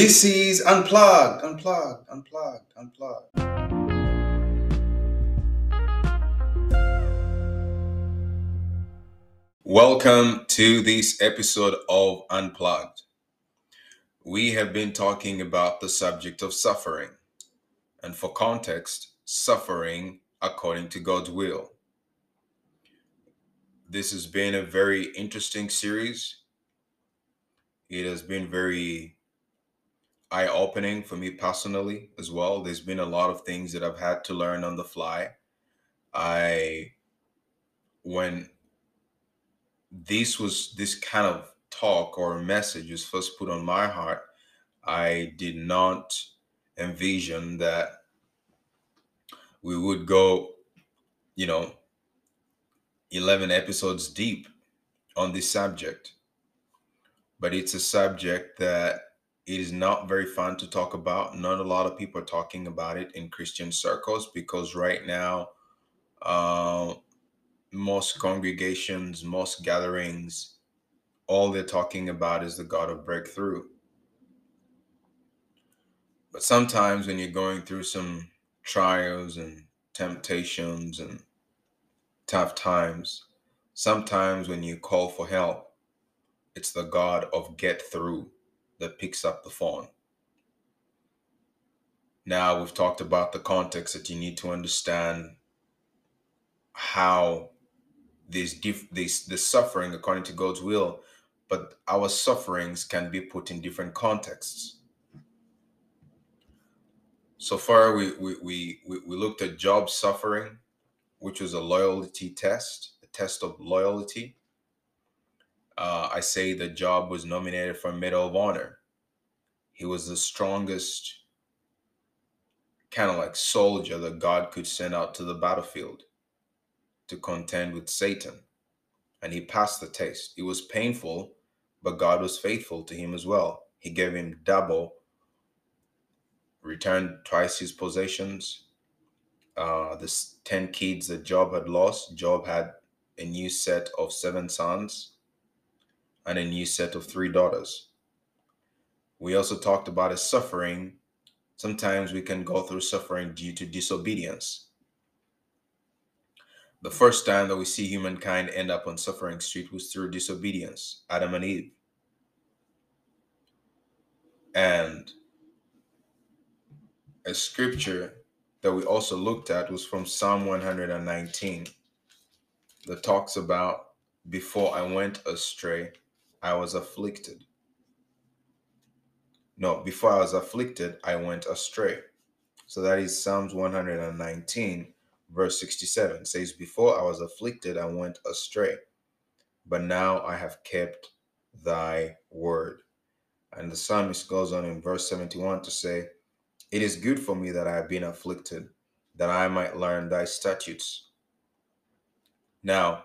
This is Unplugged, Unplugged, Unplugged, Unplugged. Welcome to this episode of Unplugged. We have been talking about the subject of suffering, and for context, suffering according to God's will. This has been a very interesting series. It has been very eye opening for me personally as well. There's been a lot of things that I've had to learn on the fly. I, when this was this kind of talk or message was first put on my heart, I did not envision that we would go, you know, 11 episodes deep on this subject. But it's a subject that it is not very fun to talk about. Not a lot of people are talking about it in Christian circles because right now, uh, most congregations, most gatherings, all they're talking about is the God of breakthrough. But sometimes when you're going through some trials and temptations and tough times, sometimes when you call for help, it's the God of get through that picks up the phone. Now we've talked about the context that you need to understand how this diff- suffering according to God's will, but our sufferings can be put in different contexts. So far, we we we we, looked at Job's suffering, which was a loyalty test, a test of loyalty uh, I say the Job was nominated for Medal of Honor. He was the strongest kind of like soldier that God could send out to the battlefield to contend with Satan. And he passed the test. It was painful, but God was faithful to him as well. He gave him double, returned twice his possessions. Uh, the 10 kids that Job had lost, Job had a new set of seven sons and a new set of three daughters. We also talked about his suffering. Sometimes we can go through suffering due to disobedience. The first time that we see humankind end up on suffering street was through disobedience, Adam and Eve. And a scripture that we also looked at was from Psalm 119 that talks about before I went astray, I was afflicted. No, before I was afflicted, I went astray. So that is Psalms 119, verse 67 it says, Before I was afflicted, I went astray, but now I have kept thy word. And the psalmist goes on in verse 71 to say, It is good for me that I have been afflicted, that I might learn thy statutes. Now,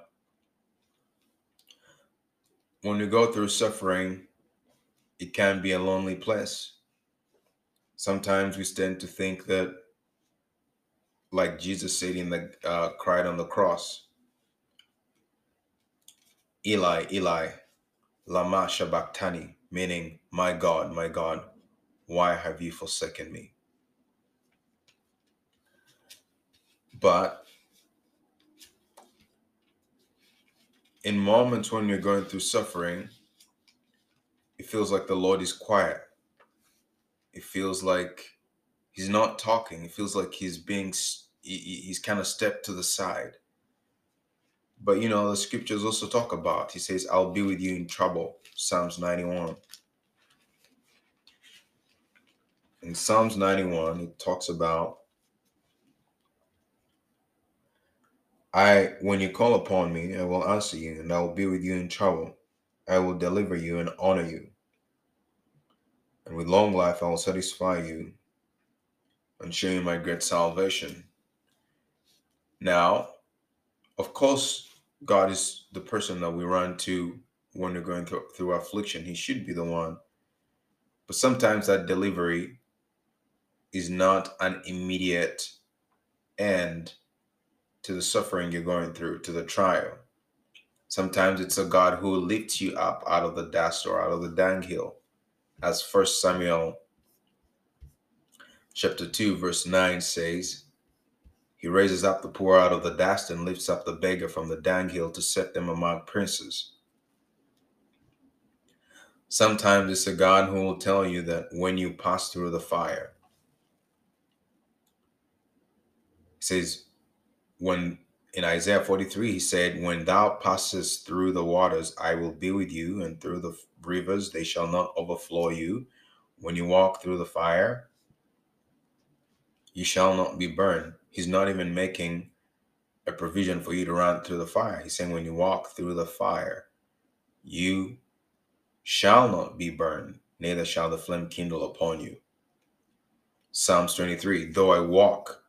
when you go through suffering, it can be a lonely place. Sometimes we tend to think that, like Jesus said in the uh, cried on the cross, Eli, Eli, lama sabachthani, meaning, my God, my God, why have you forsaken me? But in moments when you're going through suffering, it feels like the Lord is quiet. It feels like he's not talking. It feels like he's being he's kind of stepped to the side. But you know, the scriptures also talk about, he says, I'll be with you in trouble. Psalms 91. In Psalms 91, it talks about I, when you call upon me, I will answer you, and I will be with you in trouble. I will deliver you and honor you. And with long life, I will satisfy you and show you my great salvation. Now, of course, God is the person that we run to when we're going through, through affliction. He should be the one. But sometimes that delivery is not an immediate end to the suffering you're going through, to the trial. Sometimes it's a God who lifts you up out of the dust or out of the dunghill, as First Samuel chapter 2, verse 9 says, He raises up the poor out of the dust and lifts up the beggar from the dunghill to set them among princes. Sometimes it's a God who will tell you that when you pass through the fire, He says, when in Isaiah 43, he said, When thou passest through the waters, I will be with you, and through the rivers, they shall not overflow you. When you walk through the fire, you shall not be burned. He's not even making a provision for you to run through the fire. He's saying, When you walk through the fire, you shall not be burned, neither shall the flame kindle upon you. Psalms 23 Though I walk,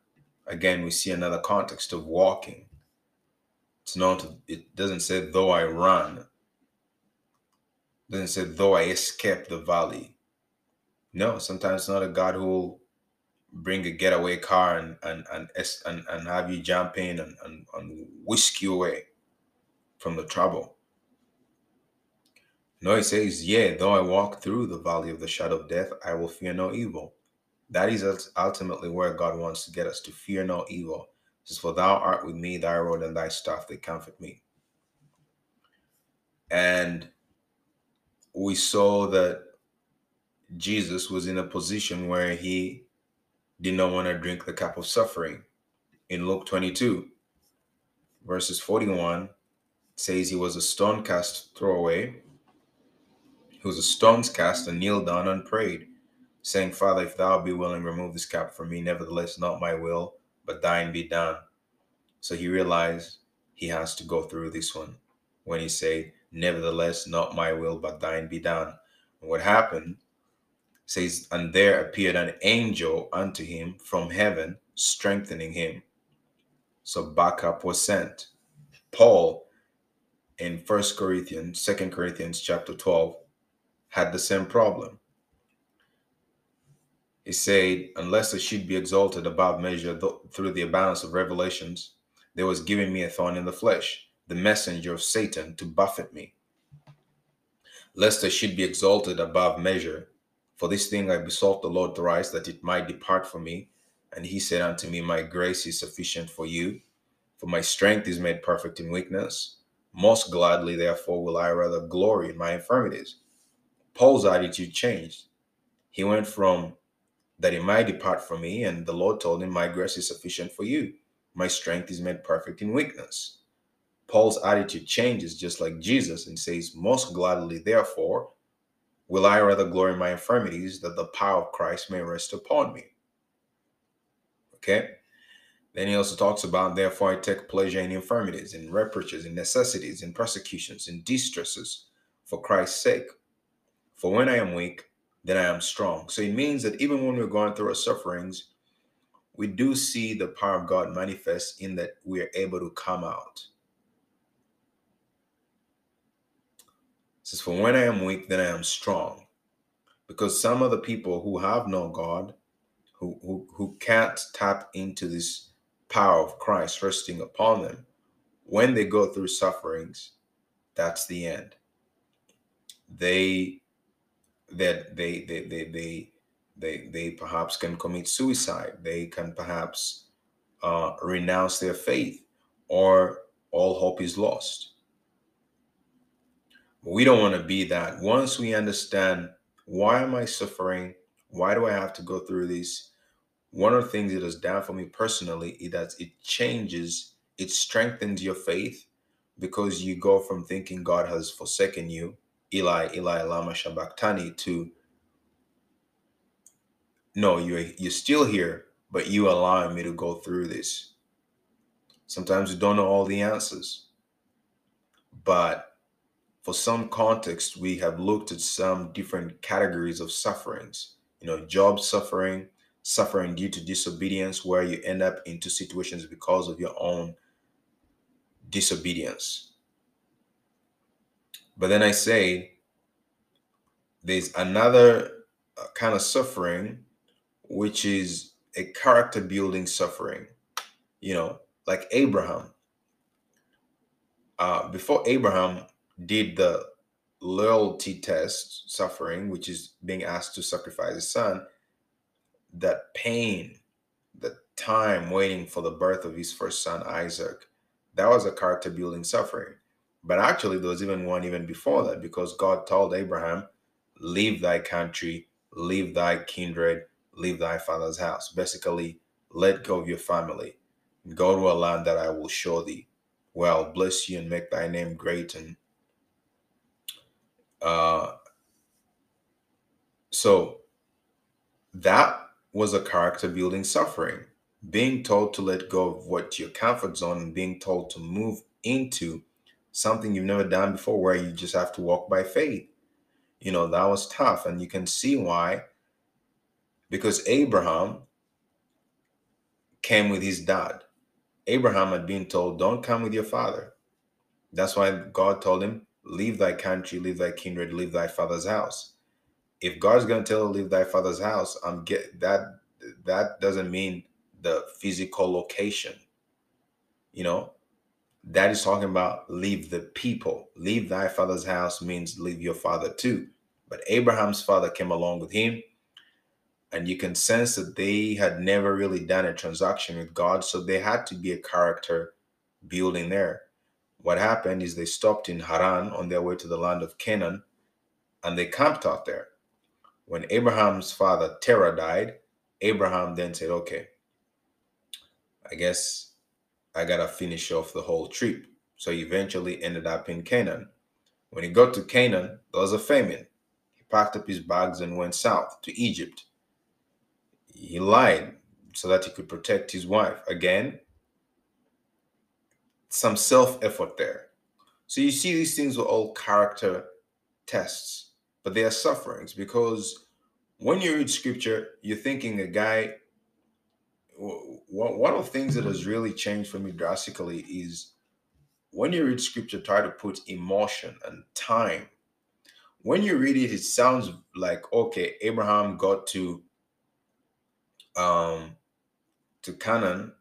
again, we see another context of walking it's not, it doesn't say though I run. It doesn't say though I escape the valley. No, sometimes it's not a God who will bring a getaway car and and and and, and have you jump in and, and, and whisk you away from the trouble. No, it says, Yea, though I walk through the valley of the shadow of death, I will fear no evil. That is ultimately where God wants to get us to fear no evil says, For thou art with me, thy rod and thy staff, they comfort me. And we saw that Jesus was in a position where he did not want to drink the cup of suffering. In Luke 22, verses 41, says he was a stone cast throwaway. He was a stone's cast and kneeled down and prayed, saying, Father, if thou be willing, remove this cup from me. Nevertheless, not my will, but thine be done. So he realized he has to go through this one when he said, Nevertheless, not my will, but thine be done. And what happened says, And there appeared an angel unto him from heaven, strengthening him. So backup was sent. Paul in First Corinthians, Second Corinthians chapter 12, had the same problem. He said, Unless I should be exalted above measure through the abundance of revelations, there was given me a thorn in the flesh, the messenger of Satan to buffet me, lest I should be exalted above measure. For this thing I besought the Lord thrice that it might depart from me. And he said unto me, My grace is sufficient for you, for my strength is made perfect in weakness. Most gladly, therefore, will I rather glory in my infirmities. Paul's attitude changed. He went from that he might depart from me. And the Lord told him, My grace is sufficient for you. My strength is made perfect in weakness. Paul's attitude changes just like Jesus and says, Most gladly, therefore, will I rather glory in my infirmities that the power of Christ may rest upon me. Okay? Then he also talks about, therefore, I take pleasure in infirmities, in reproaches, in necessities, in persecutions, in distresses, for Christ's sake. For when I am weak, then I am strong. So it means that even when we're going through our sufferings, we do see the power of God manifest in that we are able to come out. It says, For when I am weak, then I am strong. Because some of the people who have no God, who, who, who can't tap into this power of Christ resting upon them, when they go through sufferings, that's the end. They that they they they they they they perhaps can commit suicide. They can perhaps uh, renounce their faith or all hope is lost. We don't want to be that. Once we understand why am i suffering? Why do i have to go through this? One of the things it has done for me personally is that it changes it strengthens your faith because you go from thinking god has forsaken you Eli, Eli, Lama Shabachthani to no, you're you're still here, but you allowing me to go through this. Sometimes we don't know all the answers, but for some context, we have looked at some different categories of sufferings. You know, job suffering, suffering due to disobedience, where you end up into situations because of your own disobedience. But then I say there's another uh, kind of suffering, which is a character building suffering. You know, like Abraham. Uh, before Abraham did the loyalty test suffering, which is being asked to sacrifice his son, that pain, the time waiting for the birth of his first son, Isaac, that was a character building suffering. But actually, there was even one even before that because God told Abraham, Leave thy country, leave thy kindred, leave thy father's house. Basically, let go of your family, go to a land that I will show thee. Well, bless you and make thy name great. And uh, so that was a character building suffering. Being told to let go of what your comfort zone and being told to move into something you've never done before where you just have to walk by faith. You know, that was tough. And you can see why. Because Abraham came with his dad. Abraham had been told, Don't come with your father. That's why God told him, Leave thy country, leave thy kindred, leave thy father's house. If God's gonna tell you leave thy father's house, I'm get that that doesn't mean the physical location. You know, that is talking about leave the people. Leave thy father's house means leave your father too. But Abraham's father came along with him. And you can sense that they had never really done a transaction with God. So they had to be a character building there. What happened is they stopped in Haran on their way to the land of Canaan and they camped out there. When Abraham's father Terah died, Abraham then said, Okay, I guess I gotta finish off the whole trip. So he eventually ended up in Canaan. When he got to Canaan, there was a famine. He packed up his bags and went south to Egypt. He lied so that he could protect his wife. Again, some self effort there. So you see, these things were all character tests, but they are sufferings because when you read scripture, you're thinking a guy one of the things that has really changed for me drastically is when you read scripture, try to put emotion and time. When you read it, it sounds like okay, Abraham got to um to Canaan,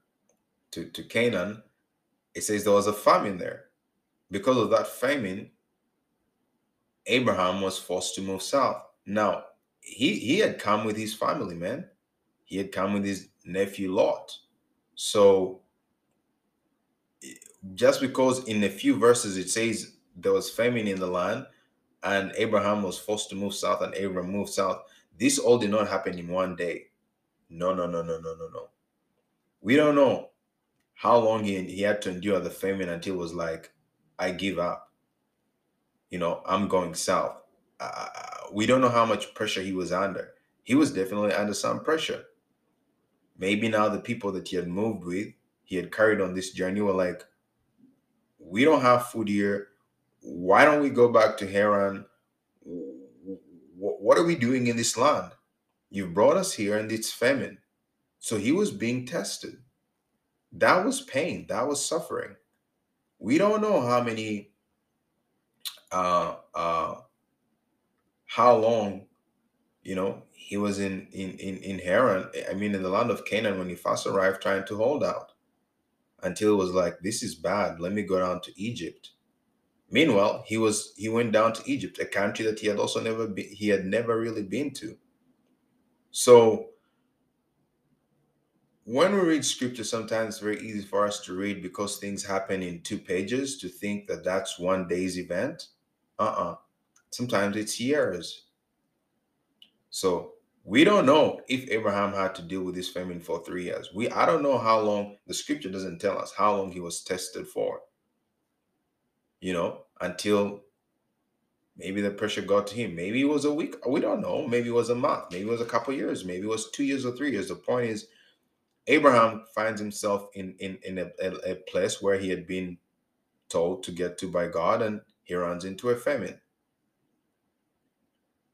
to, to Canaan. It says there was a famine there. Because of that famine, Abraham was forced to move south. Now, he he had come with his family, man. He had come with his nephew Lot. So just because in a few verses it says there was famine in the land and Abraham was forced to move south and Abraham moved south, this all did not happen in one day. No, no, no, no, no, no, no. We don't know how long he, he had to endure the famine until it was like, I give up. You know, I'm going south. Uh, we don't know how much pressure he was under. He was definitely under some pressure. Maybe now the people that he had moved with, he had carried on this journey were like, we don't have food here. Why don't we go back to Haran? What are we doing in this land? You brought us here and it's famine. So he was being tested. That was pain. That was suffering. We don't know how many, uh, uh, how long, you know, he was in in in in Haran, I mean in the land of Canaan when he first arrived trying to hold out until it was like this is bad, let me go down to Egypt. Meanwhile, he was he went down to Egypt, a country that he had also never he had never really been to. So when we read scripture, sometimes it's very easy for us to read because things happen in two pages to think that that's one day's event. Uh uh Sometimes it's years. So we don't know if Abraham had to deal with this famine for three years. We I don't know how long the scripture doesn't tell us how long he was tested for. You know, until maybe the pressure got to him. Maybe it was a week. We don't know. Maybe it was a month. Maybe it was a couple years. Maybe it was two years or three years. The point is, Abraham finds himself in in in a, a, a place where he had been told to get to by God, and he runs into a famine.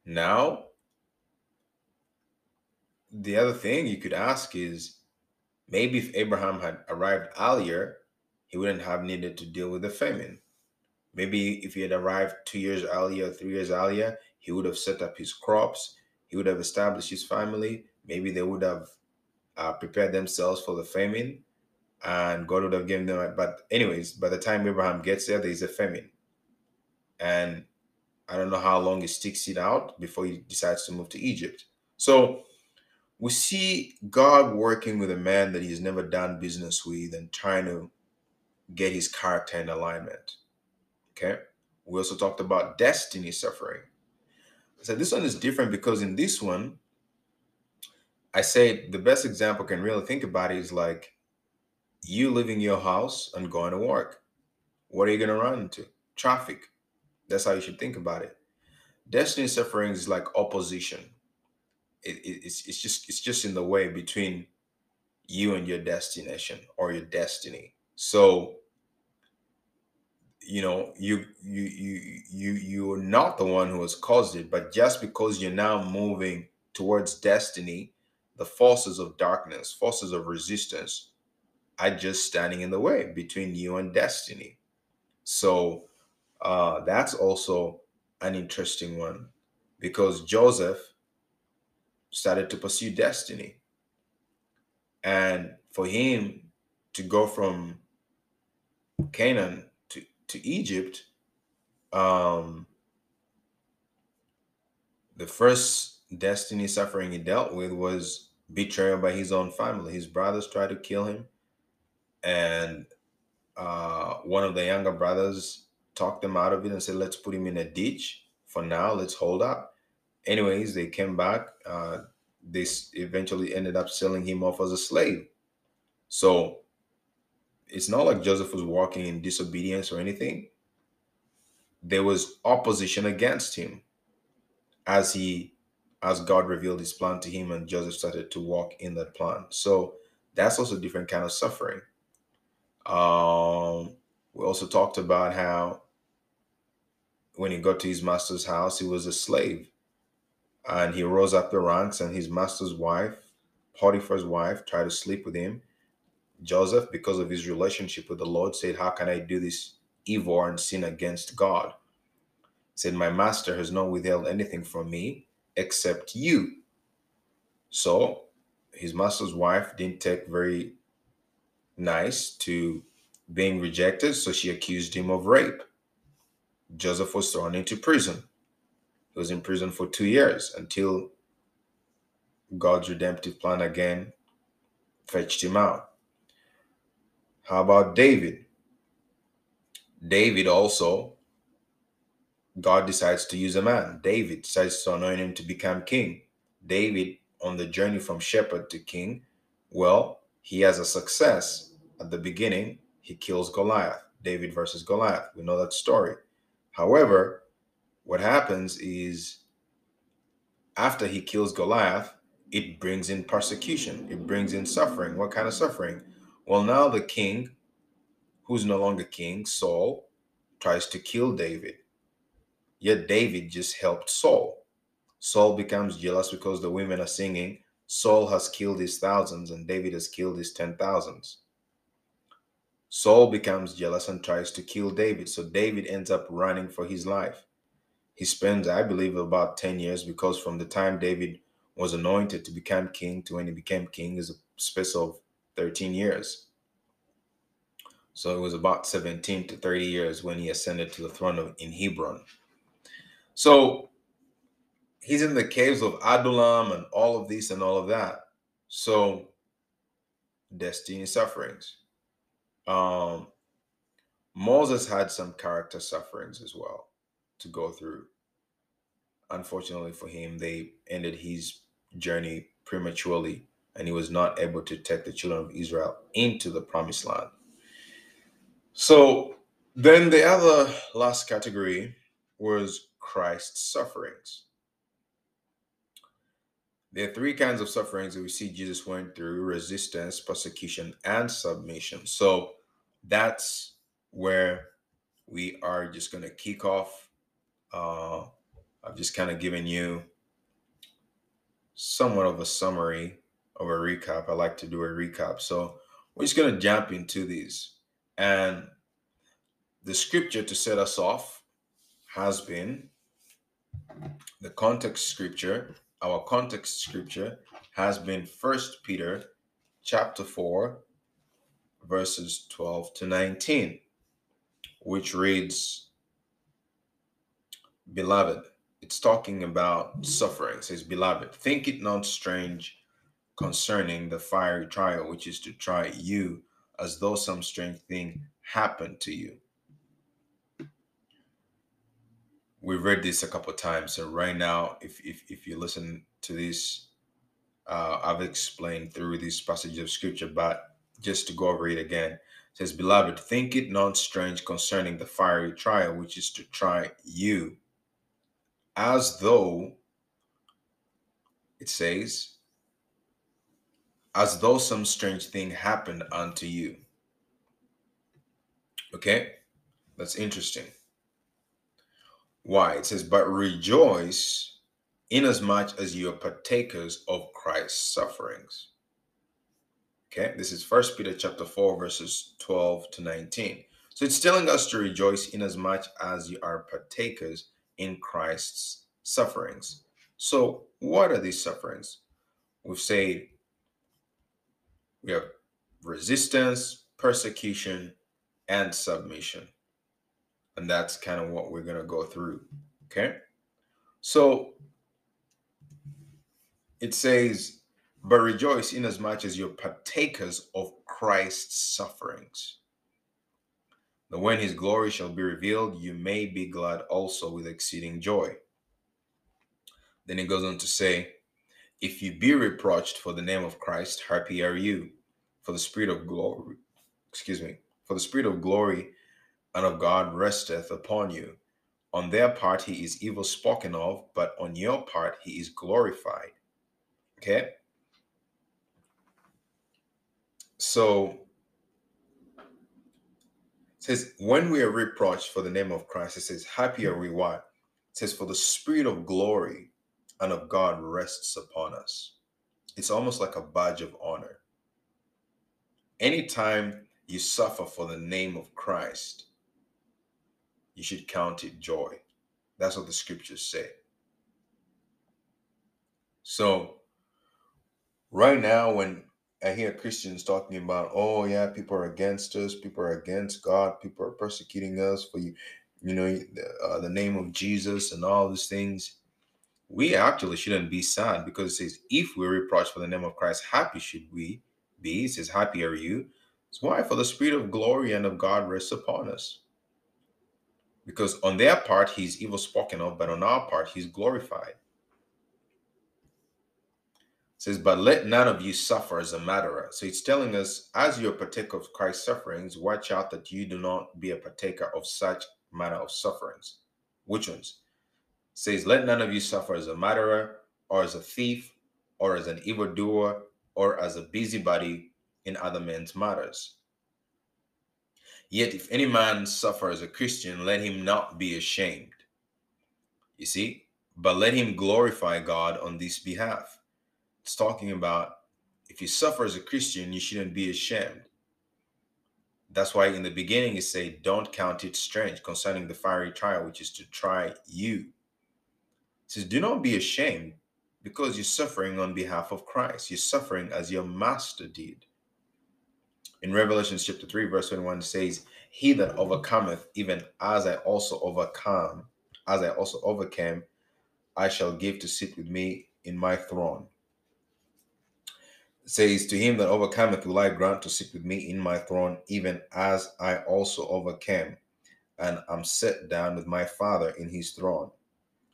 Now the other thing you could ask is maybe if Abraham had arrived earlier, he wouldn't have needed to deal with the famine. Maybe if he had arrived two years earlier, three years earlier, he would have set up his crops, he would have established his family. Maybe they would have uh, prepared themselves for the famine, and God would have given them. But, anyways, by the time Abraham gets there, there is a famine. And I don't know how long he sticks it out before he decides to move to Egypt. So, we see God working with a man that he's never done business with and trying to get his character in alignment. Okay. We also talked about destiny suffering. I said this one is different because in this one, I say the best example can really think about is like you leaving your house and going to work. What are you going to run into? Traffic. That's how you should think about it. Destiny suffering is like opposition. It, it, it's, it's just it's just in the way between you and your destination or your destiny. So you know you you you you you're not the one who has caused it but just because you're now moving towards destiny the forces of darkness forces of resistance are just standing in the way between you and destiny so uh that's also an interesting one because joseph started to pursue destiny and for him to go from canaan to to Egypt, um, the first destiny suffering he dealt with was betrayal by his own family. His brothers tried to kill him, and uh, one of the younger brothers talked them out of it and said, "Let's put him in a ditch for now. Let's hold up." Anyways, they came back. Uh, they eventually ended up selling him off as a slave. So it's not like Joseph was walking in disobedience or anything. There was opposition against him as he as God revealed his plan to him and Joseph started to walk in that plan. So that's also a different kind of suffering. Um, we also talked about how when he got to his master's house, he was a slave. And he rose up the ranks, and his master's wife, Potiphar's wife, tried to sleep with him. Joseph, because of his relationship with the Lord, said, How can I do this evil and sin against God? said, My master has not withheld anything from me except you. So his master's wife didn't take very nice to being rejected, so she accused him of rape. Joseph was thrown into prison. He was in prison for two years until God's redemptive plan again fetched him out. How about David? David also, God decides to use a man. David decides to anoint him to become king. David, on the journey from shepherd to king, well, he has a success. At the beginning, he kills Goliath. David versus Goliath. We know that story. However, what happens is after he kills Goliath, it brings in persecution, it brings in suffering. What kind of suffering? Well, now the king, who's no longer king, Saul, tries to kill David. Yet David just helped Saul. Saul becomes jealous because the women are singing, Saul has killed his thousands and David has killed his ten thousands. Saul becomes jealous and tries to kill David. So David ends up running for his life. He spends, I believe, about 10 years because from the time David was anointed to become king to when he became king is a space of 13 years. So it was about 17 to 30 years when he ascended to the throne of, in Hebron. So he's in the caves of Adullam and all of this and all of that. So destiny sufferings. Um, Moses had some character sufferings as well to go through. Unfortunately for him, they ended his journey prematurely and he was not able to take the children of Israel into the promised land. So then the other last category was Christ's sufferings. There are three kinds of sufferings that we see Jesus went through resistance, persecution, and submission. So that's where we are just going to kick off. Uh, I've just kind of given you somewhat of a summary of a recap. I like to do a recap. So we're just going to jump into these. And the scripture to set us off has been the context scripture. Our context scripture has been First Peter chapter 4, verses 12 to 19, which reads, Beloved, it's talking about suffering. It says, Beloved, think it not strange concerning the fiery trial, which is to try you as though some strange thing happened to you. We've read this a couple times. So right now, if, if, if you listen to this, uh, I've explained through this passage of scripture, but just to go over it again, it says, Beloved, think it not strange concerning the fiery trial, which is to try you, as though it says, as though some strange thing happened unto you. Okay, that's interesting. Why? It says, But rejoice inasmuch as you are partakers of Christ's sufferings. Okay, this is First Peter chapter 4, verses 12 to 19. So it's telling us to rejoice inasmuch as you are partakers in Christ's sufferings. So, what are these sufferings? We've said we have resistance, persecution, and submission. And that's kind of what we're going to go through. Okay. So it says, but rejoice inasmuch as you're partakers of Christ's sufferings. That when his glory shall be revealed, you may be glad also with exceeding joy. Then he goes on to say, If you be reproached for the name of Christ, happy are you, for the spirit of glory, excuse me, for the spirit of glory and of God resteth upon you. On their part he is evil spoken of, but on your part he is glorified. Okay? So says, when we are reproached for the name of Christ, it says, Happy we what? It says, For the spirit of glory and of God rests upon us. It's almost like a badge of honor. Anytime you suffer for the name of Christ, you should count it joy. That's what the scriptures say. So, right now, when I hear Christians talking about, oh, yeah, people are against us, people are against God, people are persecuting us for you, you know, uh, the name of Jesus and all these things, we actually shouldn't be sad because it says, if we're reproached for the name of Christ, happy should we be. It says, happy are you. It's why? For the spirit of glory and of God rests upon us. Because on their part, he's evil spoken of, but on our part, he's glorified. Says, But let none of you suffer as a matterer. So it's telling us, as you're partaker of Christ's sufferings, watch out that you do not be a partaker of such manner of sufferings. Which ones? It says, Let none of you suffer as a matterer, or as a thief, or as an evildoer, or as a busybody in other men's matters. Yet if any man suffer as a Christian, let him not be ashamed. You see, but let him glorify God on this behalf. It's talking about if you suffer as a Christian, you shouldn't be ashamed. That's why in the beginning it say, don't count it strange concerning the fiery trial, which is to try you. It says, do not be ashamed because you're suffering on behalf of Christ. You're suffering as your master did. In Revelation chapter 3, verse 21 says, He that overcometh, even as I also overcome, as I also overcame, I shall give to sit with me in my throne. Says, To him that overcometh will I grant to sit with me in my throne, even as I also overcame, and am set down with my Father in his throne.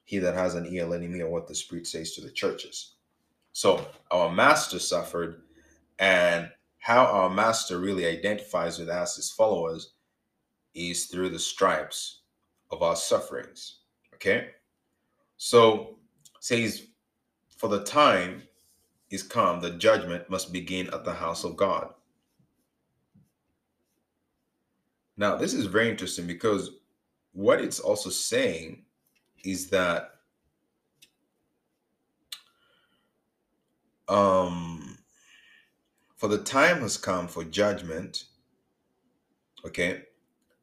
He that has an ear, let him hear what the Spirit says to the churches. So our master suffered, and how our master really identifies with us as followers is through the stripes of our sufferings. Okay? So says, for the time is come, the judgment must begin at the house of God. Now, this is very interesting because what it's also saying is that um for the time has come for judgment, okay,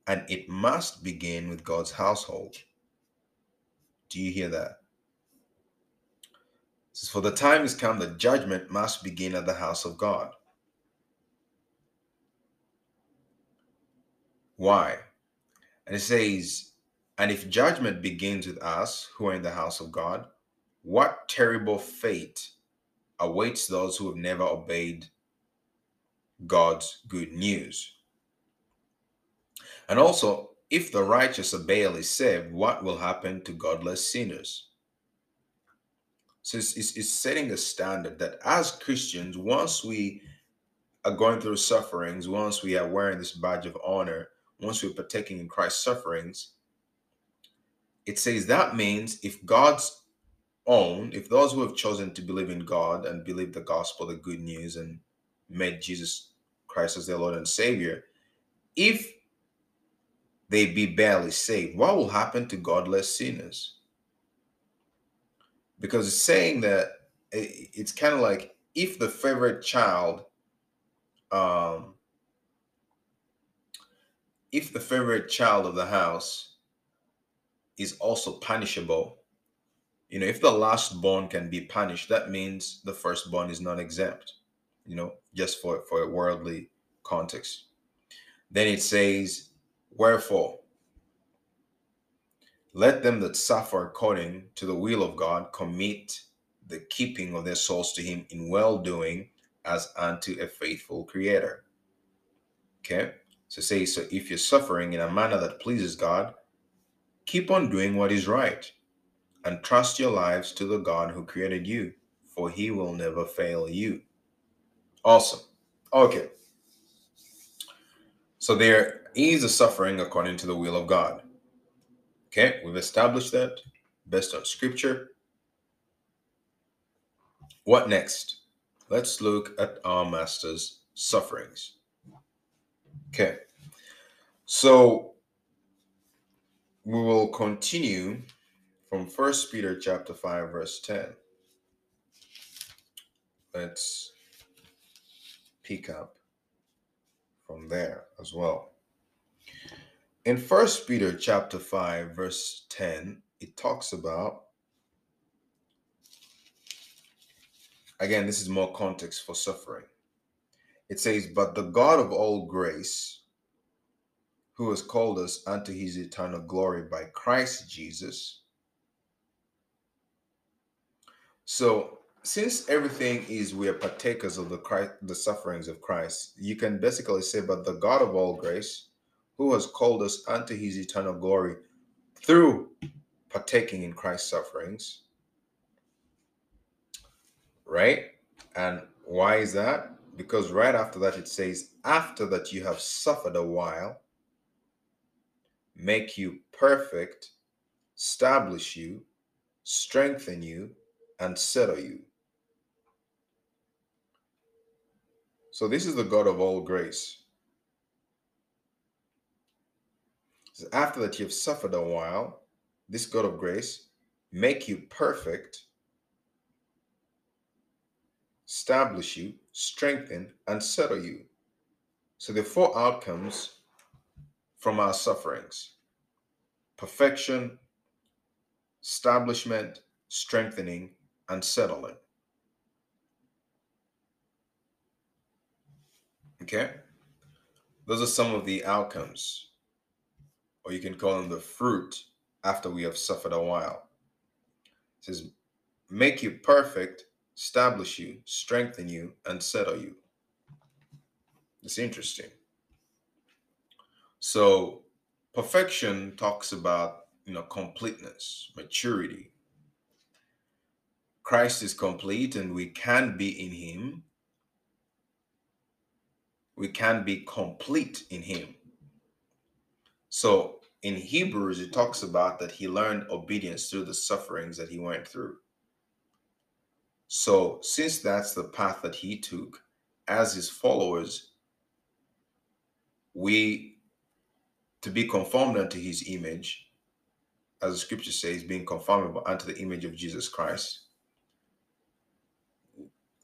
and it must begin with God's household. Do you hear that? Says, For the time has come that judgment must begin at the house of God. Why? And it says, And if judgment begins with us who are in the house of God, what terrible fate awaits those who have never obeyed God's good news. And also, if the righteous barely is saved, what will happen to godless sinners? So it's, it's, it's setting a standard that as Christians, once we are going through sufferings, once we are wearing this badge of honor, once we're partaking in Christ's sufferings, it says that means if God's own, if those who have chosen to believe in God and believe the gospel, the good news, and made Jesus Christ as their Lord and Savior, if they be barely saved, what will happen to godless sinners? Because it's saying that it's kind of like if the favorite child, um, if the favorite child of the house is also punishable, you know, if the last born can be punished, that means the firstborn is not exempt, you know, just for, for a worldly context. Then it says, Wherefore, let them that suffer according to the will of God commit the keeping of their souls to Him in well doing as unto a faithful Creator. Okay, so say, so if you're suffering in a manner that pleases God, keep on doing what is right and trust your lives to the God who created you, for He will never fail you. Awesome. Okay. So there is a suffering according to the will of God. Okay, we've established that based on scripture. What next? Let's look at our master's sufferings. Okay, so we will continue from First Peter chapter 5, verse 10. Let's pick up from there as well. In First Peter chapter 5 verse 10, it talks about again, this is more context for suffering. It says, But the God of all grace, who has called us unto his eternal glory by Christ Jesus. So, since everything is we are partakers of the Christ, the sufferings of Christ, you can basically say, But the God of all grace, who has called us unto his eternal glory through partaking in Christ's sufferings. Right? And why is that? Because right after that, it says, After that you have suffered a while, make you perfect, establish you, strengthen you, and settle you. So, this is the God of all grace. So after that you've suffered a while, this God of grace make you perfect, establish you, strengthen, and settle you. So the four outcomes from our sufferings perfection, establishment, strengthening, and settling. Okay? Those are some of the outcomes or you can call them the fruit after we have suffered a while. It says, make you perfect, establish you, strengthen you, and settle you. It's interesting. So, perfection talks about you know completeness, maturity. Christ is complete, and we can be in Him. We can be complete in Him. So in Hebrews, it talks about that he learned obedience through the sufferings that he went through. So, since that's the path that he took, as his followers, we, to be conformed unto his image, as the scripture says, being conformable unto the image of Jesus Christ,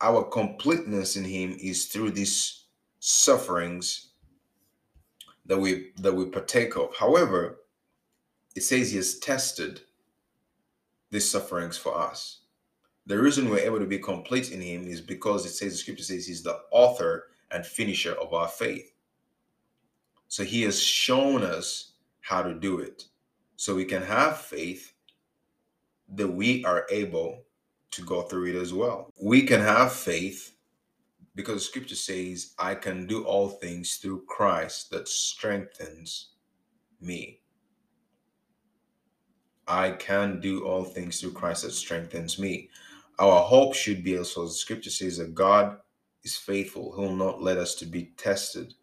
our completeness in him is through these sufferings that we that we partake of. However, it says he has tested these sufferings for us. The reason we're able to be complete in him is because it says the scripture says he's the author and finisher of our faith. So he has shown us how to do it. So we can have faith that we are able to go through it as well. We can have faith because scripture says, I can do all things through Christ that strengthens me. I can do all things through Christ that strengthens me. Our hope should be as also, the scripture says, that God is faithful. He will not let us to be tested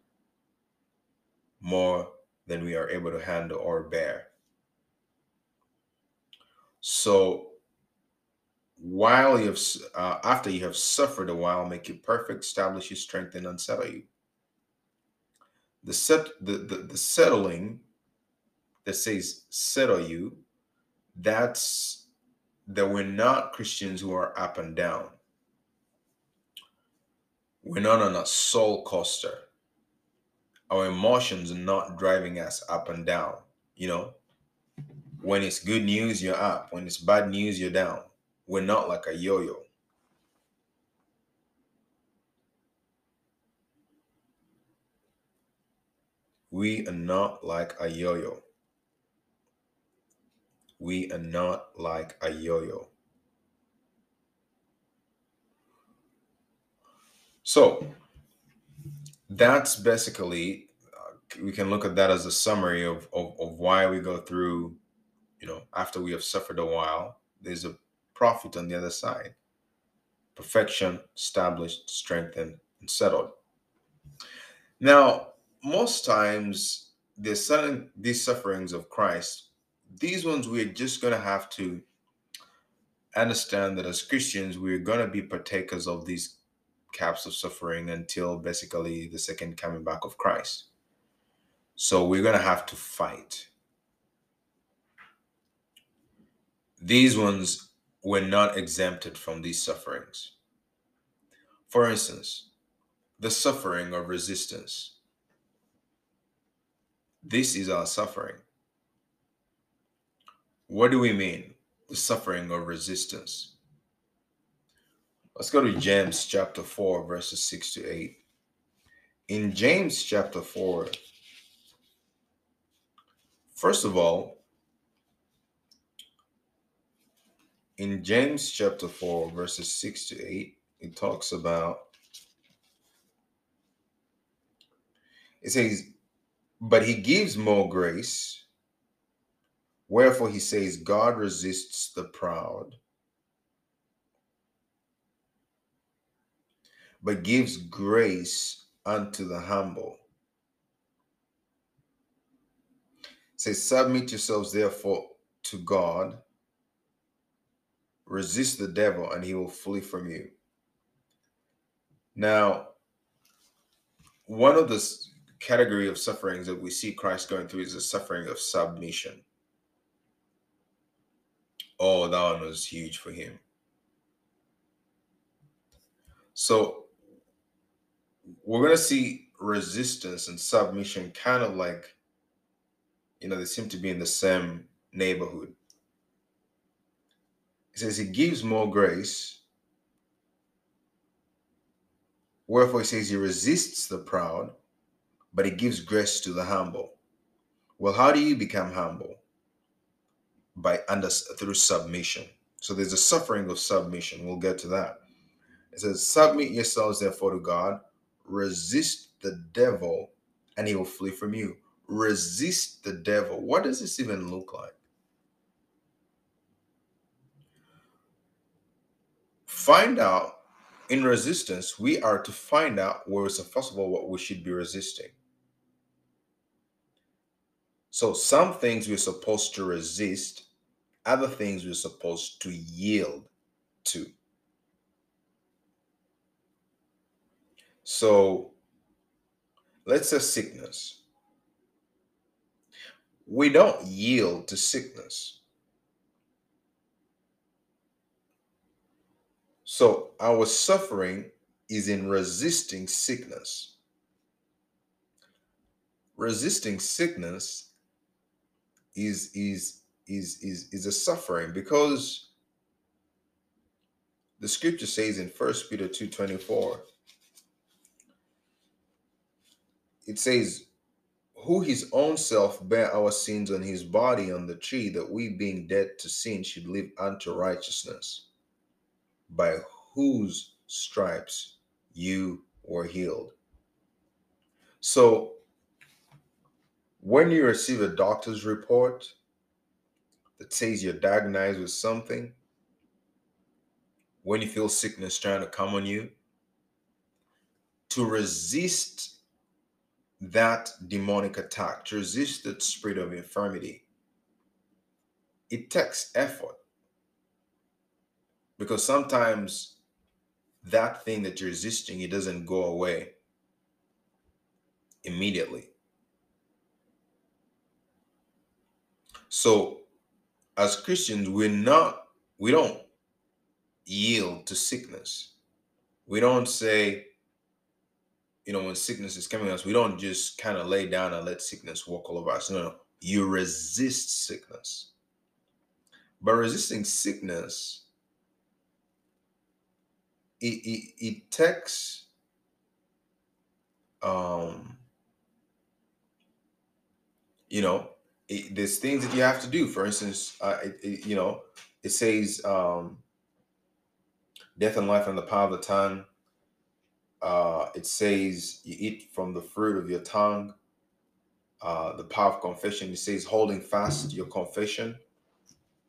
more than we are able to handle or bear. So while you have uh, after you have suffered a while make you perfect establish you strengthen and settle you. The set the, the, the settling that says settle you that's that we're not christians who are up and down. We're not on a soul coaster. Our emotions are not driving us up and down you know? When it's good news you're up. When it's bad news you're down we're not like a yo yo. We are not like a yo yo. We are not like a yo yo. So that's basically, uh, we can look at that as a summary of, of, of why we go through, you know, after we have suffered a while. There's a profit on the other side. Perfection, established, strengthened, and settled. Now, most times, the sudden these sufferings of Christ, these ones we're just going to have to understand that as Christians, we're going to be partakers of these caps of suffering until basically the second coming back of Christ. So we're going to have to fight. These ones were not exempted from these sufferings. For instance, the suffering of resistance. This is our suffering. What do we mean? The suffering of resistance. Let's go to James chapter 4, verses 6 to 8. In James chapter 4, first of all, in James chapter 4, verses 6 to 8, it talks about, it says, But he gives more grace. Wherefore he says, God resists the proud, but gives grace unto the humble. It says, Submit yourselves therefore to God resist the devil and he will flee from you. Now, one of the category of sufferings that we see Christ going through is the suffering of submission. Oh, that one was huge for him. So we're going to see resistance and submission kind of like, you know, they seem to be in the same neighborhood. It says he gives more grace. Wherefore he says he resists the proud, but he gives grace to the humble. Well, how do you become humble? By under through submission. So there's a suffering of submission. We'll get to that. It says, Submit yourselves therefore to God, resist the devil, and he will flee from you. Resist the devil. What does this even look like? Find out in resistance, we are to find out where so first of all what we should be resisting. So some things we're supposed to resist, other things we're supposed to yield to. So let's say sickness. We don't yield to sickness. So our suffering is in resisting sickness. Resisting sickness is is is is is a suffering because the scripture says in First Peter 2:24 it says who his own self bare our sins on his body on the tree that we being dead to sin should live unto righteousness by whose stripes you were healed. So, when you receive a doctor's report that says you're diagnosed with something, when you feel sickness trying to come on you, to resist that demonic attack, to resist that spirit of infirmity, it takes effort. Because sometimes that thing that you're resisting, it doesn't go away immediately. So as Christians, we're not, we don't yield to sickness. We don't say, you know, when sickness is coming us, we don't just kind of lay down and let sickness walk all over us. No, no, you resist sickness. But resisting sickness, it, it, it takes um you know it, there's things that you have to do. For instance uh, it, it, you know it says um death and life and the power of the tongue. Uh it says you eat from the fruit of your tongue. Uh the power of confession. It says holding fast your confession.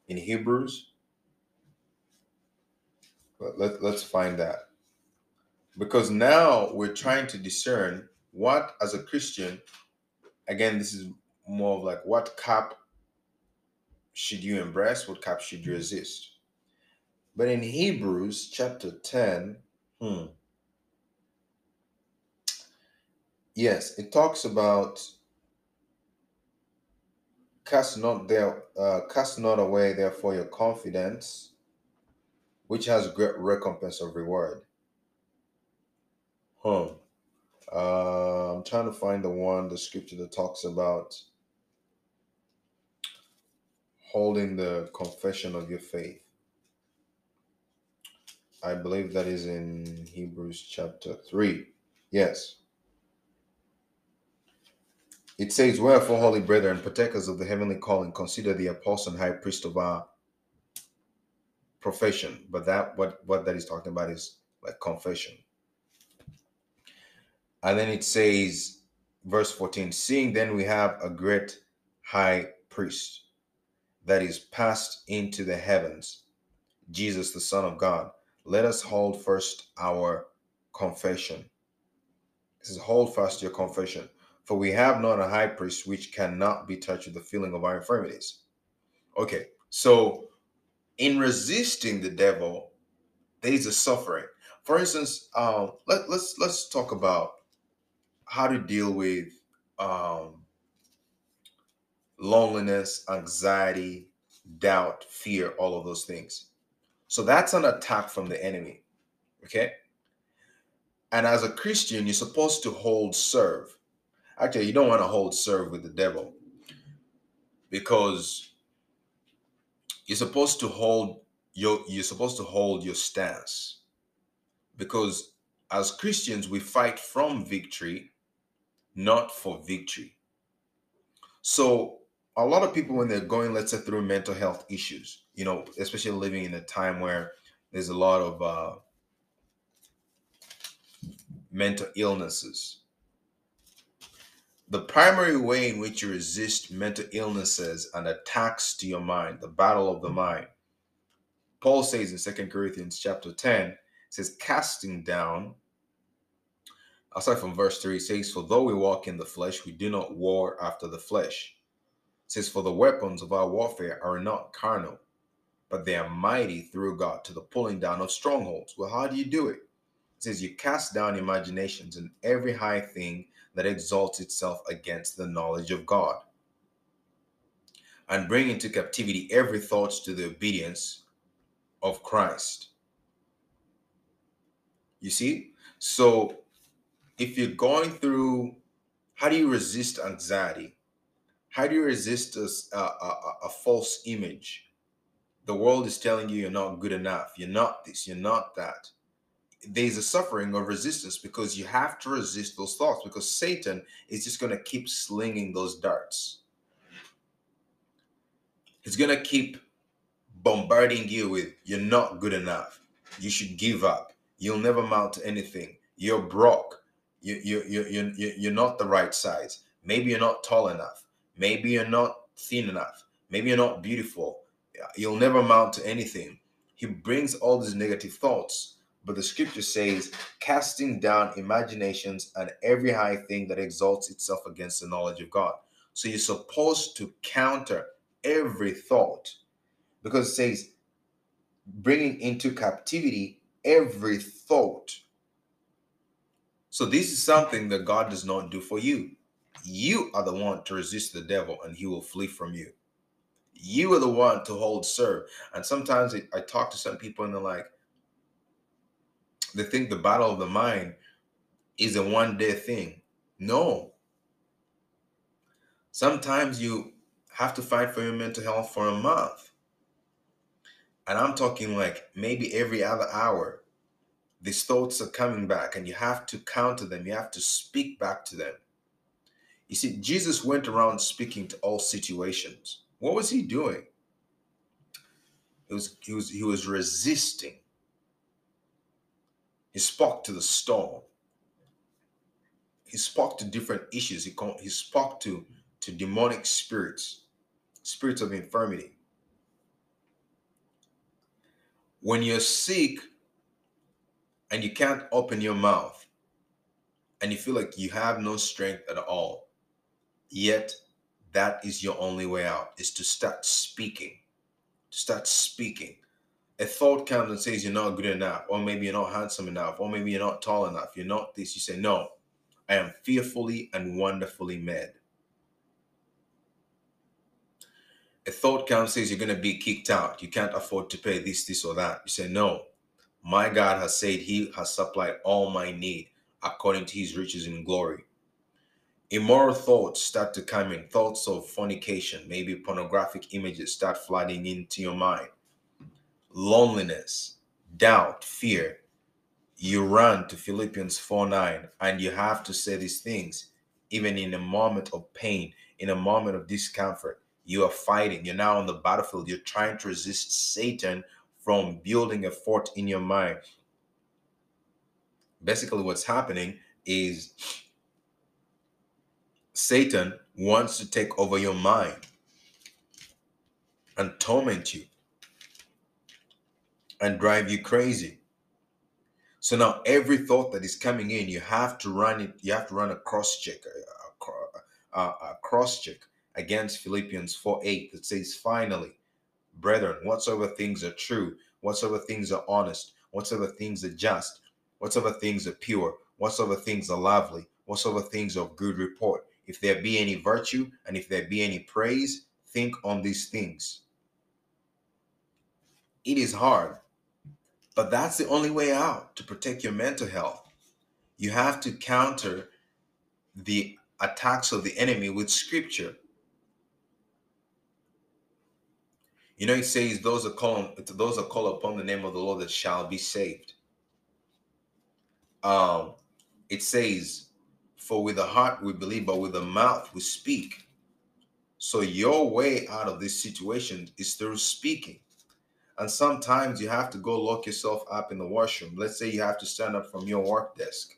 In hebrews let, let, let's find that. Because now we're trying to discern what as a christian again this is more of like what cap should you embrace? What cap should you resist? But in hebrews chapter 10 hmm, yes it talks about cast not there uh, cast not away therefore your confidence which has great recompense of reward huh uh, i'm trying to find the one the scripture that talks about holding the confession of your faith. I believe that is in Hebrews chapter 3. Yes. It says, Wherefore, holy brethren, partakers of the heavenly calling, consider the apostle and high priest of our profession. But that what what that is talking about is like confession. And then it says, verse 14, seeing then we have a great high priest that is passed into the heavens, Jesus, the Son of God, let us hold first our confession. This is hold fast your confession. For we have not a high priest which cannot be touched with the feeling of our infirmities. Okay, so in resisting the devil, there is a suffering. For instance, um, let, let's let's talk about how to deal with um, loneliness, anxiety, doubt, fear, all of those things. So that's an attack from the enemy. Okay. And as a Christian, you're supposed to hold serve. Actually, you don't want to hold serve with the devil because you're supposed to hold your you're supposed to hold your stance because as Christians we fight from victory not for victory. So a lot of people when they're going let's say through mental health issues you know especially living in a time where there's a lot of uh, mental illnesses the primary way in which you resist mental illnesses and attacks to your mind the battle of the mind paul says in Second corinthians chapter 10 says casting down aside from verse 3 it says for though we walk in the flesh we do not war after the flesh says, For the weapons of our warfare are not carnal, but they are mighty through God to the pulling down of strongholds. Well, how do you do it? It says, You cast down imaginations and every high thing that exalts itself against the knowledge of God, and bring into captivity every thought to the obedience of Christ. You see? So, if you're going through, how do you resist anxiety? How do you resist a, a, a, a false image? The world is telling you you're not good enough. You're not this. You're not that. There's a suffering of resistance because you have to resist those thoughts because Satan is just going to keep slinging those darts. He's going to keep bombarding you with you're not good enough. you should give up. You'll never mount to anything. You're broke. You, you, you, you, you're not the right size. Maybe you're not tall enough. Maybe you're not thin enough. Maybe you're not beautiful. You'll never mount to anything. He brings all these negative thoughts. But the scripture says, casting down imaginations and every high thing that exalts itself against the knowledge of God. So you're supposed to counter every thought because it says, bringing into captivity every thought. So this is something that God does not do for you. You are the one to resist the devil and he will flee from you. You are the one to hold serve. And sometimes I, talk to some people and they're like, they think the battle of the mind is a one day thing. No. Sometimes you have to fight for your mental health for a month. And I'm talking like maybe every other hour, these thoughts are coming back and you have to counter them. You have to speak back to them. You see, Jesus went around speaking to all situations. What was he doing? He was he was he was resisting. He spoke to the storm. He spoke to different issues. He, he spoke to, to demonic spirits, spirits of infirmity. When you're sick and you can't open your mouth and you feel like you have no strength at all, yet that is your only way out is to start speaking to start speaking a thought comes and says you're not good enough or maybe you're not handsome enough or maybe you're not tall enough you're not this you say no i am fearfully and wonderfully made. A thought comes and says you're going to be kicked out. You can't afford to pay this this or that. You say no my god has said he has supplied all my need according to his riches in glory. Immoral thoughts start to come in thoughts of fornication maybe pornographic images start flooding into your mind loneliness doubt fear. You run to philippians 4 9 and you have to say these things even in a moment of pain in a moment of discomfort. You are fighting. You're now on the battlefield. You're trying to resist satan from building a fort in your mind. Basically what's happening is Satan wants to take over your mind and torment you and drive you crazy. So now every thought that is coming in, you have to run it. You have to run a cross check, a, a, a cross check against Philippians 4 8 that says, Finally, brethren, whatsoever things are true, whatsoever things are honest, whatsoever things are just, whatsoever things are pure, whatsoever things are lovely, whatsoever things of good report, if there be any virtue and if there be any praise, think on these things. It is hard, but that's the only way out to protect your mental health. You have to counter the attacks of the enemy with scripture. You know, it says those are called those are called upon the name of the Lord that shall be saved. Um, it says for with the heart we believe, but with the mouth we speak. So your way out of this situation is through speaking. And sometimes you have to go lock yourself up in the washroom. Let's say you have to stand up from your work desk.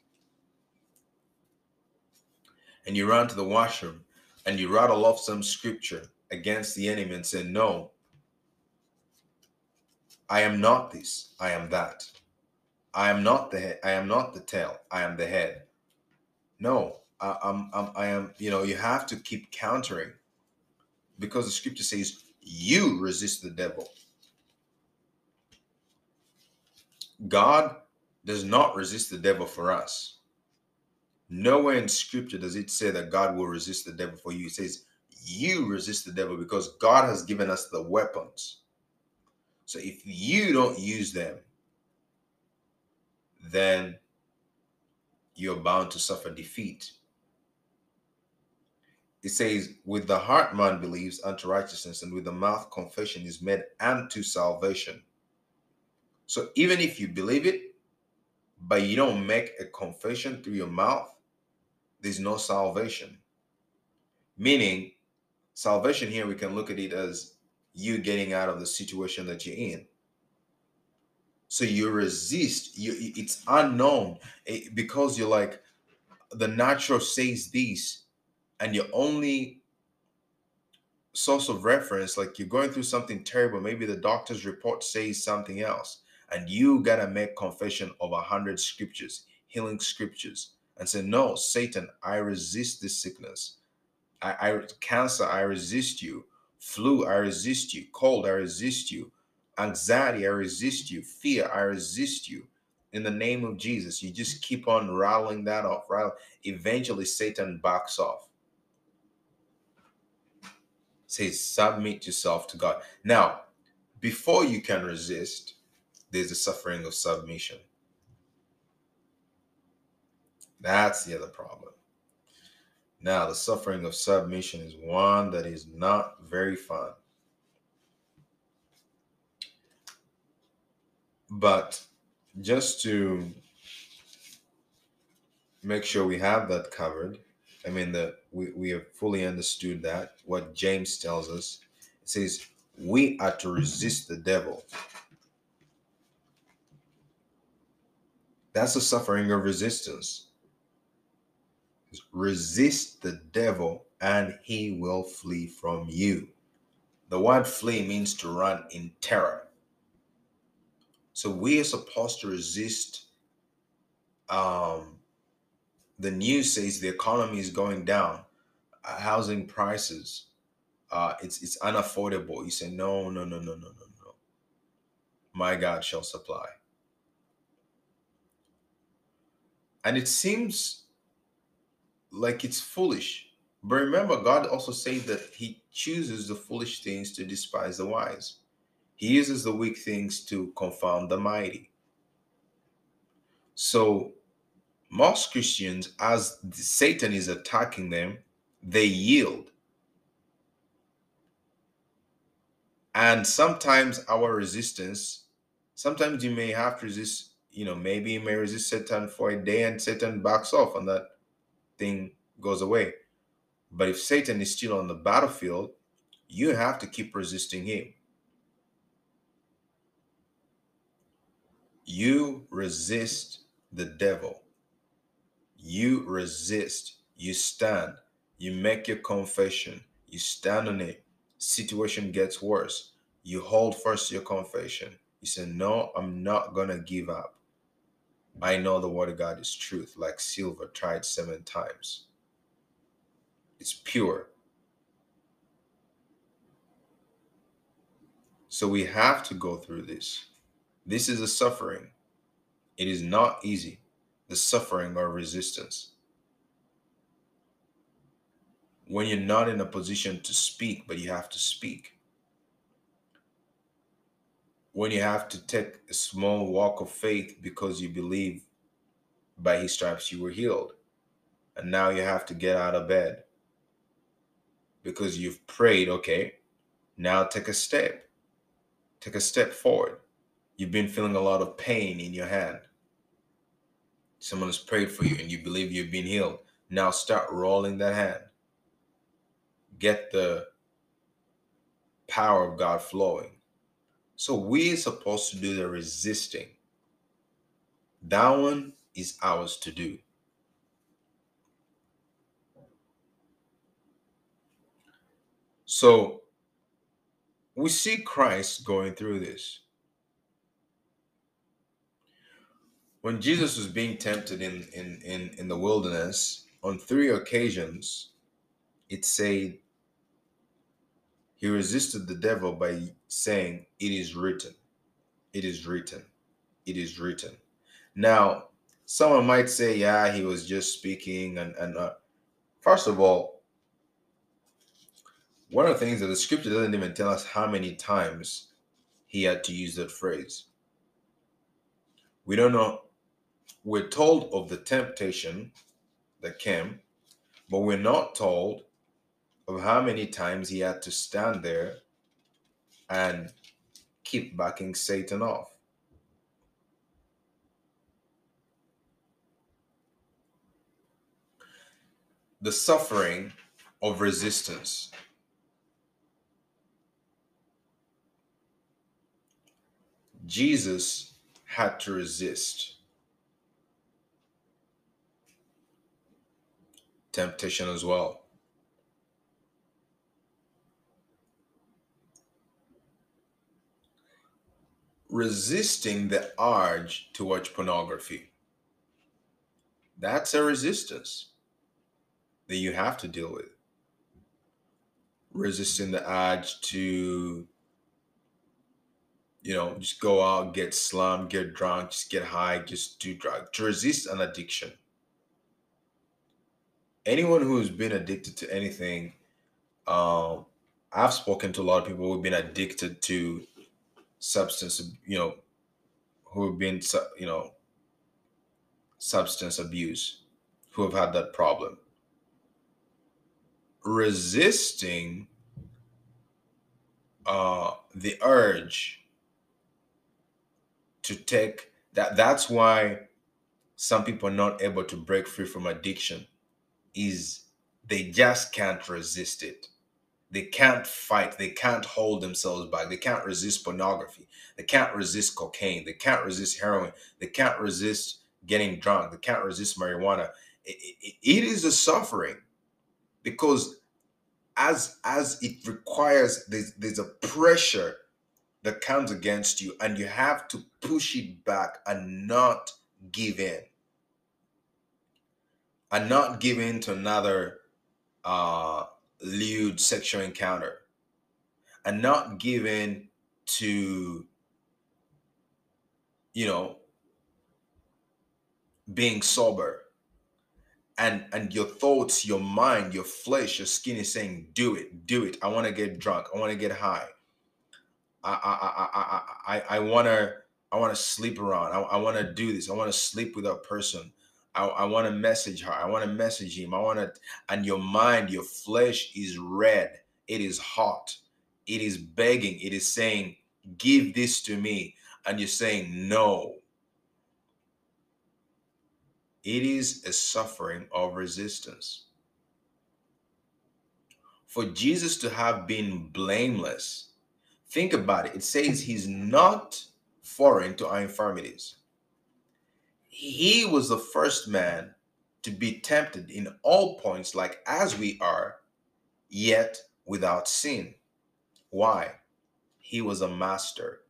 And you run to the washroom and you rattle off some scripture against the enemy and say, No, I am not this, I am that. I am not the head, I am not the tail, I am the head. No, I, I'm, I'm, I am, you know, you have to keep countering because the scripture says you resist the devil. God does not resist the devil for us. Nowhere in scripture does it say that God will resist the devil for you. It says you resist the devil because God has given us the weapons. So if you don't use them, then you're bound to suffer defeat. It says, with the heart man believes unto righteousness, and with the mouth confession is made unto salvation. So even if you believe it, but you don't make a confession through your mouth, there's no salvation. Meaning, salvation here, we can look at it as you getting out of the situation that you're in. So you resist. You it's unknown eh, because you're like the natural says this, and your only source of reference, like you're going through something terrible. Maybe the doctor's report says something else, and you gotta make confession of a hundred scriptures, healing scriptures, and say, "No, Satan, I resist this sickness. I, I cancer, I resist you. Flu, I resist you. Cold, I resist you. Anxiety, I resist you. Fear, I resist you. In the name of Jesus, you just keep on rattling that off. Right? Eventually, Satan backs off. Says, submit yourself to God. Now, before you can resist, there's the suffering of submission. That's the other problem. Now, the suffering of submission is one that is not very fun. But just to make sure we have that covered, I mean that we, we have fully understood that what James tells us. It says we are to resist the devil. That's the suffering of resistance resist the devil and he will flee from you. The word flee means to run in terror. So we are supposed to resist. Um, the news says the economy is going down, uh, housing prices, uh, it's it's unaffordable. You say no, no, no, no, no, no, no. My God shall supply. And it seems like it's foolish. But remember, God also said that He chooses the foolish things to despise the wise. He uses the weak things to confound the mighty. So, most Christians, as Satan is attacking them, they yield. And sometimes our resistance, sometimes you may have to resist, you know, maybe you may resist Satan for a day and Satan backs off and that thing goes away. But if Satan is still on the battlefield, you have to keep resisting him. You resist the devil. You resist. You stand. You make your confession. You stand on it. Situation gets worse. You hold first your confession. You say, No, I'm not going to give up. I know the word of God is truth, like silver tried seven times. It's pure. So we have to go through this. This is a suffering. It is not easy. The suffering or resistance. When you're not in a position to speak, but you have to speak when you have to take a small walk of faith because you believe by his stripes you were healed. And now you have to get out of bed because you've prayed, okay, now take a step. Take a step forward. You've been feeling a lot of pain in your hand. Someone has prayed for you and you believe you've been healed. Now start rolling that hand. Get the power of God flowing so we're supposed to do the resisting. That one is ours to do. So we see Christ going through this. When Jesus was being tempted in, in, in, in the wilderness, on three occasions, it said he resisted the devil by saying, It is written, it is written, it is written. Now, someone might say, Yeah, he was just speaking. And, and uh, first of all, one of the things that the scripture doesn't even tell us how many times he had to use that phrase. We don't know. We're told of the temptation that came, but we're not told of how many times he had to stand there and keep backing Satan off. The suffering of resistance. Jesus had to resist temptation as well. Resisting the urge to watch pornography. That's a resistance that you have to deal with. Resisting the urge to, you know, just go out, get slummed, get drunk, just get high, just do drugs. To resist an addiction. Anyone who's been addicted to anything, um, I've spoken to a lot of people who've been addicted to substance, you know, who've been, you know, substance abuse, who have had that problem. Resisting uh, the urge to take that that's why some people are not able to break free from addiction is they just can't resist it they can't fight they can't hold themselves back they can't resist pornography they can't resist cocaine they can't resist heroin they can't resist getting drunk they can't resist marijuana. It, it, it is a suffering because as as it requires there's, there's a pressure that comes against you and you have to push it back and not give in. And not give in to another uh lewd sexual encounter and not give in to you know being sober. And and your thoughts your mind your flesh your skin is saying do it do it. I want to get drunk. I want to get high. I i i i i, I want to i want to sleep around. I, I want to do this. I want to sleep with a person i, I want to message her i want to message him i want to and your mind your flesh is red it is hot it is begging it is saying give this to me and you're saying no it is a suffering of resistance. For Jesus to have been blameless, think about it. It says he's not foreign to our infirmities. He was the first man to be tempted in all points, like as we are, yet without sin. Why? He was a master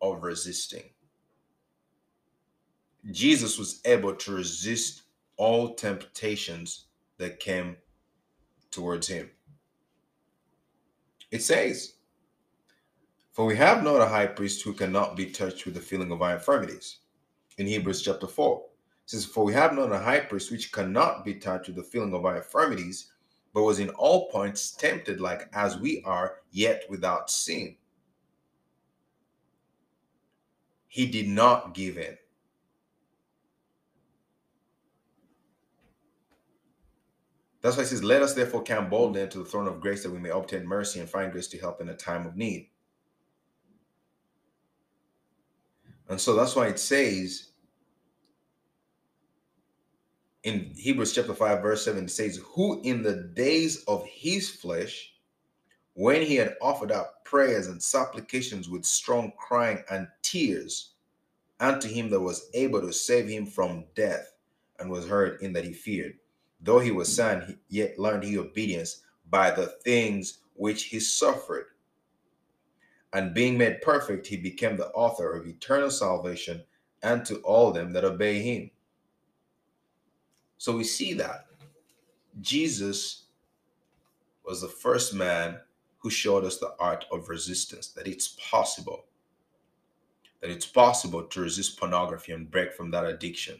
of resisting. Jesus was able to resist all temptations that came towards him. It says, For we have not a high priest who cannot be touched with the feeling of our infirmities. In Hebrews chapter 4, it says, For we have not a high priest which cannot be touched with the feeling of our infirmities, but was in all points tempted like as we are, yet without sin. He did not give in. That's why it says, Let us therefore come boldly into the throne of grace that we may obtain mercy and find grace to help in a time of need. And so that's why it says in Hebrews chapter 5, verse 7, it says, Who in the days of his flesh, when he had offered up prayers and supplications with strong crying and tears unto him that was able to save him from death, and was heard in that he feared though he was son, yet learned he obedience by the things which he suffered. And being made perfect, he became the author of eternal salvation unto all them that obey him. So we see that Jesus was the first man who showed us the art of resistance, that it's possible, that it's possible to resist pornography and break from that addiction.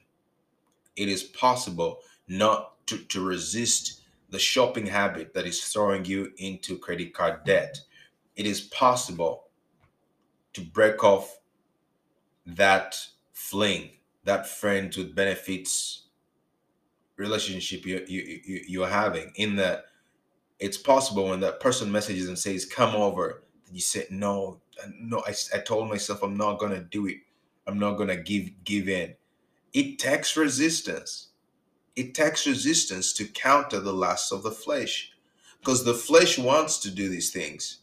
It is possible not to, to resist the shopping habit that is throwing you into credit card debt. It is possible to break off that fling, that friend with benefits relationship you, you, you, you're having. In that, it's possible when that person messages and says, Come over, you say, No, uh, no, I, I told myself I'm not to do it. I'm not to give give in. It takes resistance it takes resistance to counter the lusts of the flesh because the flesh wants to do these things.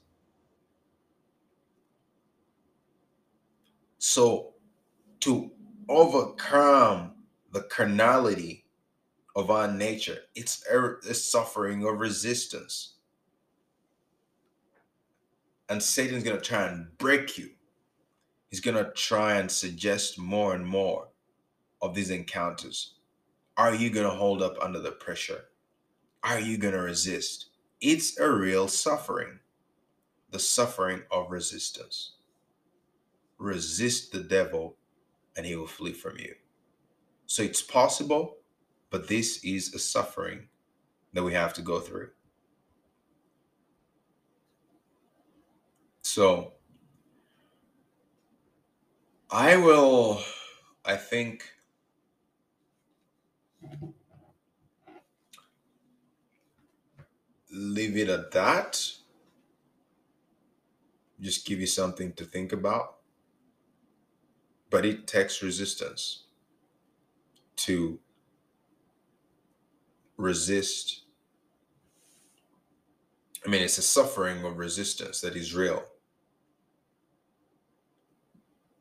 So, to overcome the carnality of our nature. It's er, a, a suffering of resistance. And Satan's going to try and break you. He's going to try and suggest more and more of these encounters. Are you going to hold up under the pressure? Are you going to resist? It's a real suffering, the suffering of resistance. Resist the devil and he will flee from you. So it's possible, but this is a suffering that we have to go through. So I will, I think, leave it at that. Just give you something to think about. But it takes resistance to resist. I mean, it's a suffering of resistance that is real.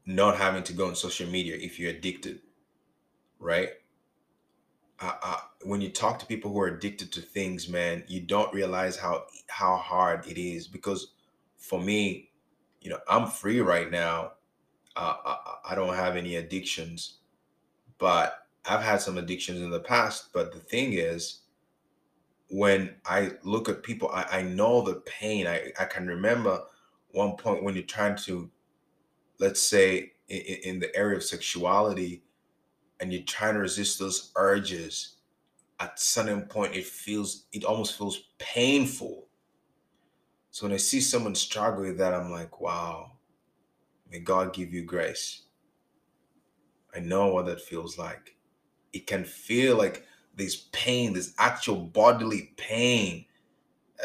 Not having to go on social media if you're addicted, right? Uh, uh, when you talk to people who are addicted to things, man, you don't realize how how hard it is. Because for me, you know, I'm free right now. Uh, I, I don't have any addictions, but I've had some addictions in the past. But the thing is, when I look at people, I, I know the pain. I, I can remember one point when you're trying to, let's say, in, in the area of sexuality, and you're trying to resist those urges at certain point it feels it almost feels painful so when i see someone struggle with that i'm like wow may god give you grace i know what that feels like it can feel like this pain this actual bodily pain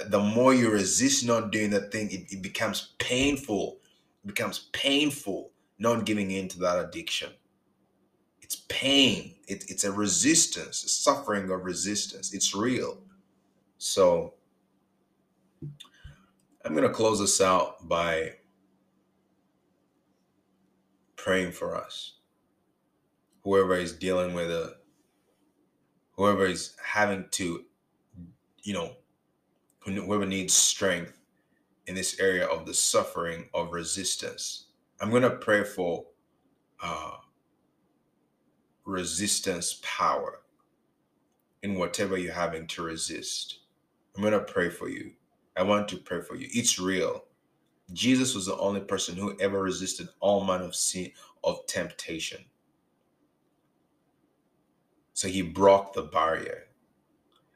the more you resist not doing that thing it, it becomes painful it becomes painful not giving in to that addiction it's pain. It, it's a resistance, suffering of resistance. It's real. So I'm going to close this out by praying for us. Whoever is dealing with a, whoever is having to, you know, whoever needs strength in this area of the suffering of resistance. I'm going to pray for uh, resistance power in whatever you're having to resist. I'm going to pray for you. I want to pray for you. It's real. Jesus was the only person who ever resisted all manner of sin of temptation. So he broke the barrier.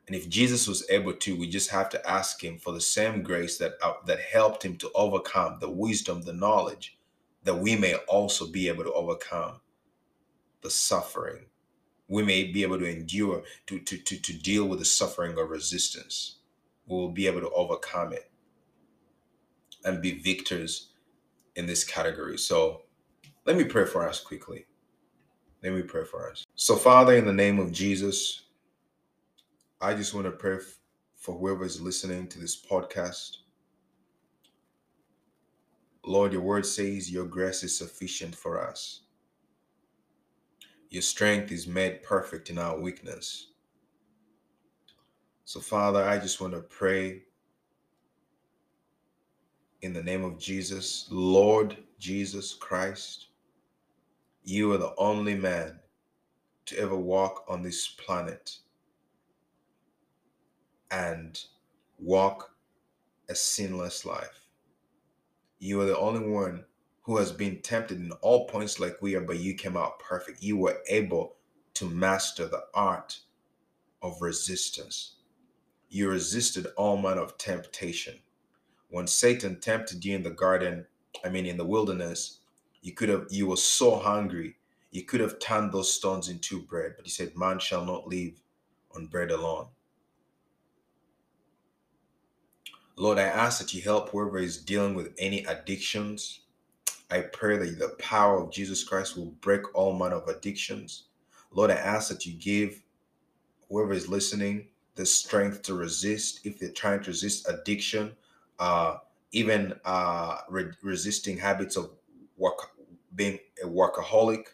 And if Jesus was able to, we just have to ask him for the same grace that uh, that helped him to overcome the wisdom, the knowledge that we may also be able to overcome the suffering. We may be able to endure, to, to, to, to deal with the suffering of resistance. We will be able to overcome it and be victors in this category. So let me pray for us quickly. Let me pray for us. So, Father, in the name of Jesus, I just want to pray for whoever is listening to this podcast. Lord, your word says your grace is sufficient for us. Your strength is made perfect in our weakness. So, Father, I just want to pray in the name of Jesus, Lord Jesus Christ. You are the only man to ever walk on this planet and walk a sinless life. You are the only one who has been tempted in all points like we are, but you came out perfect. You were able to master the art of resistance. You resisted all manner of temptation. When Satan tempted you in the garden, I mean in the wilderness, you could have you were so hungry, you could have turned those stones into bread, but he said, Man shall not live on bread alone. Lord, I ask that you help whoever is dealing with any addictions, I pray that the power of Jesus Christ will break all manner of addictions. Lord, I ask that you give whoever is listening the strength to resist if they're trying to resist addiction, uh, even uh, re- resisting habits of work, being a workaholic,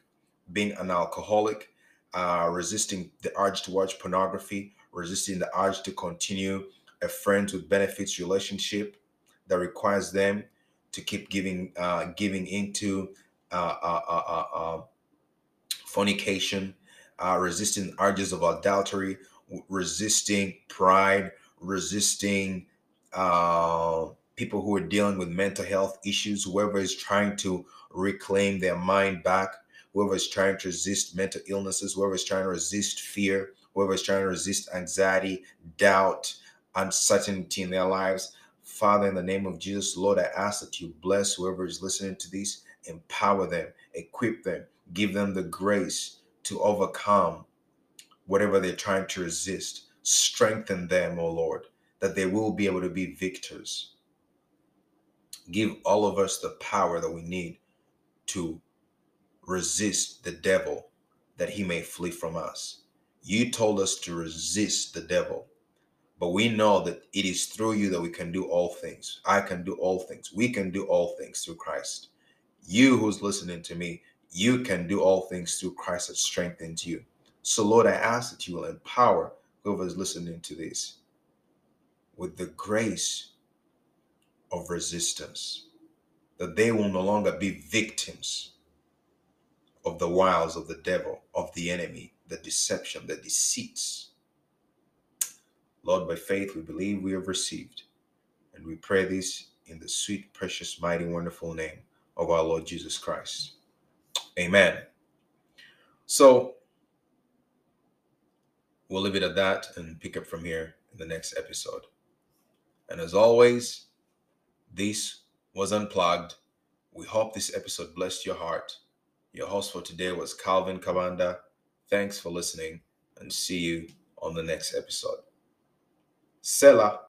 being an alcoholic, uh, resisting the urge to watch pornography, resisting the urge to continue a friends with benefits relationship that requires them to keep giving uh, giving into uh, uh, uh, uh fornication, resisting urges of adultery, resisting pride, resisting uh, people who are dealing with mental health issues, whoever is trying to reclaim their mind back, whoever is trying to resist mental illnesses, whoever is trying to resist fear, whoever is trying to resist anxiety, doubt, uncertainty in their lives. Father, in the name of Jesus, Lord, I ask that you bless whoever is listening to this, empower them, equip them, give them the grace to overcome whatever they're trying to resist. Strengthen them, O oh Lord, that they will be able to be victors. Give all of us the power that we need to resist the devil that he may flee from us. You told us to resist the devil, but we know that it is through you that we can do all things. I can do all things. We can do all things through Christ. You who's listening to me, you can do all things through Christ that strengthens you. So, Lord, I ask that you will empower whoever is listening to this with the grace of resistance, that they will no longer be victims of the wiles of the devil, of the enemy, the deception, the deceits. Lord, by faith, we believe we have received. And we pray this in the sweet, precious, mighty, wonderful name of our Lord Jesus Christ. Amen. So we'll leave it at that and pick up from here in the next episode. And as always, this was Unplugged. We hope this episode blessed your heart. Your host for today was Calvin Kabanda. Thanks for listening and see you on the next episode. Selah.